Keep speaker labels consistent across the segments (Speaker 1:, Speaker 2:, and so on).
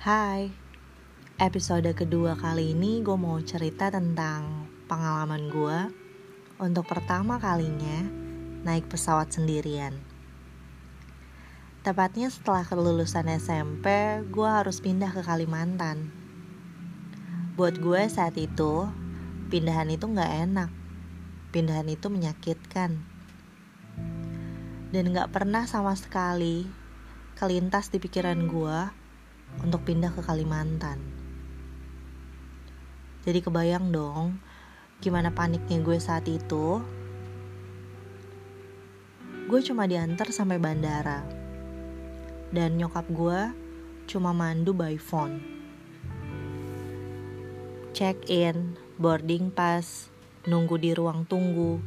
Speaker 1: Hai, episode kedua kali ini gue mau cerita tentang pengalaman gue untuk pertama kalinya naik pesawat sendirian. Tepatnya setelah kelulusan SMP, gue harus pindah ke Kalimantan. Buat gue saat itu, pindahan itu gak enak. Pindahan itu menyakitkan. Dan gak pernah sama sekali kelintas di pikiran gue untuk pindah ke Kalimantan. Jadi kebayang dong gimana paniknya gue saat itu. Gue cuma diantar sampai bandara. Dan nyokap gue cuma mandu by phone. Check in, boarding pass, nunggu di ruang tunggu.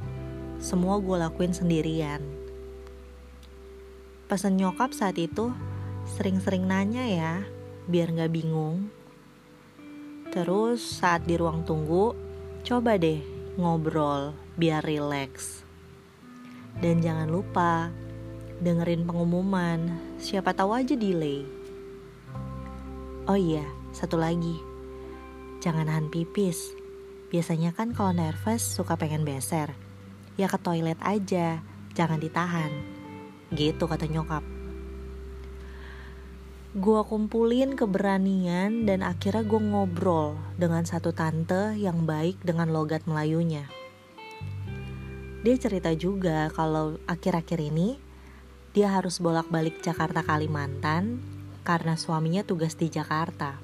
Speaker 1: Semua gue lakuin sendirian pesan nyokap saat itu sering-sering nanya ya, biar nggak bingung. Terus saat di ruang tunggu, coba deh ngobrol biar rileks. Dan jangan lupa dengerin pengumuman, siapa tahu aja delay. Oh iya, satu lagi. Jangan nahan pipis. Biasanya kan kalau nervous suka pengen beser. Ya ke toilet aja, jangan ditahan. Gitu kata nyokap. Gua kumpulin keberanian dan akhirnya gue ngobrol dengan satu tante yang baik dengan logat Melayunya. Dia cerita juga kalau akhir-akhir ini dia harus bolak-balik Jakarta Kalimantan karena suaminya tugas di Jakarta.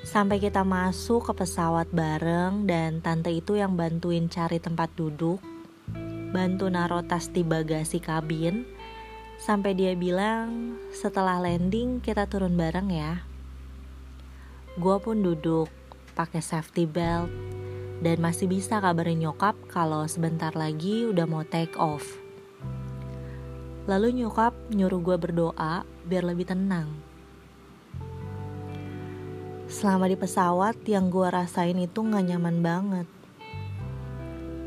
Speaker 1: Sampai kita masuk ke pesawat bareng dan tante itu yang bantuin cari tempat duduk bantu naro tas di bagasi kabin sampai dia bilang setelah landing kita turun bareng ya. Gua pun duduk pakai safety belt dan masih bisa kabarin nyokap kalau sebentar lagi udah mau take off. Lalu nyokap nyuruh gue berdoa biar lebih tenang. Selama di pesawat yang gue rasain itu gak nyaman banget.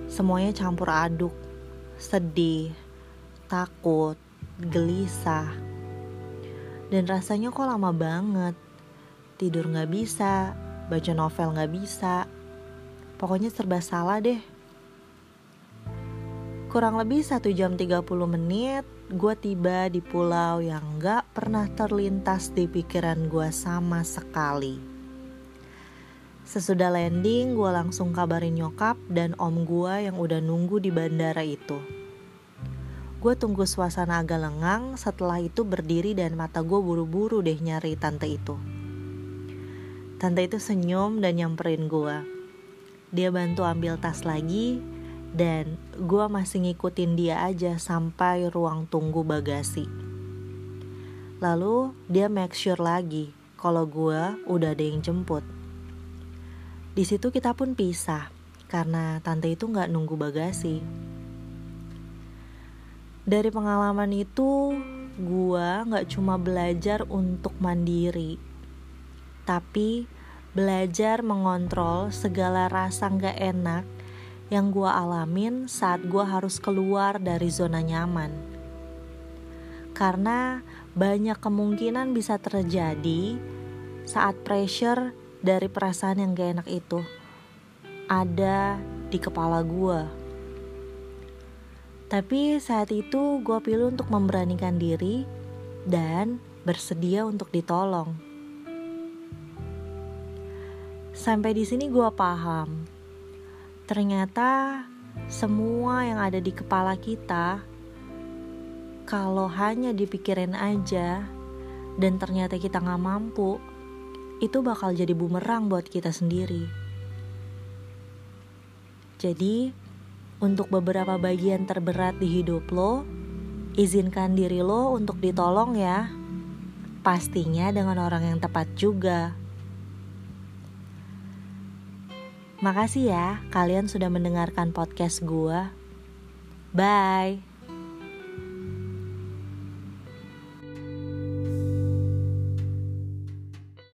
Speaker 1: Semuanya campur aduk sedih, takut, gelisah. Dan rasanya kok lama banget. Tidur gak bisa, baca novel gak bisa. Pokoknya serba salah deh. Kurang lebih 1 jam 30 menit, gue tiba di pulau yang gak pernah terlintas di pikiran gue sama sekali. Sesudah landing, gue langsung kabarin nyokap dan om gue yang udah nunggu di bandara itu. Gue tunggu suasana agak lengang, setelah itu berdiri dan mata gue buru-buru deh nyari tante itu. Tante itu senyum dan nyamperin gue. Dia bantu ambil tas lagi, dan gue masih ngikutin dia aja sampai ruang tunggu bagasi. Lalu dia make sure lagi kalau gue udah ada yang jemput. Di situ kita pun pisah karena tante itu nggak nunggu bagasi. Dari pengalaman itu, gua nggak cuma belajar untuk mandiri, tapi belajar mengontrol segala rasa nggak enak yang gua alamin saat gua harus keluar dari zona nyaman. Karena banyak kemungkinan bisa terjadi saat pressure dari perasaan yang gak enak itu ada di kepala gue. Tapi saat itu gue pilih untuk memberanikan diri dan bersedia untuk ditolong. Sampai di sini gue paham, ternyata semua yang ada di kepala kita, kalau hanya dipikirin aja dan ternyata kita gak mampu, itu bakal jadi bumerang buat kita sendiri. Jadi, untuk beberapa bagian terberat di hidup lo, izinkan diri lo untuk ditolong ya. Pastinya dengan orang yang tepat juga. Makasih ya, kalian sudah mendengarkan podcast gue. Bye.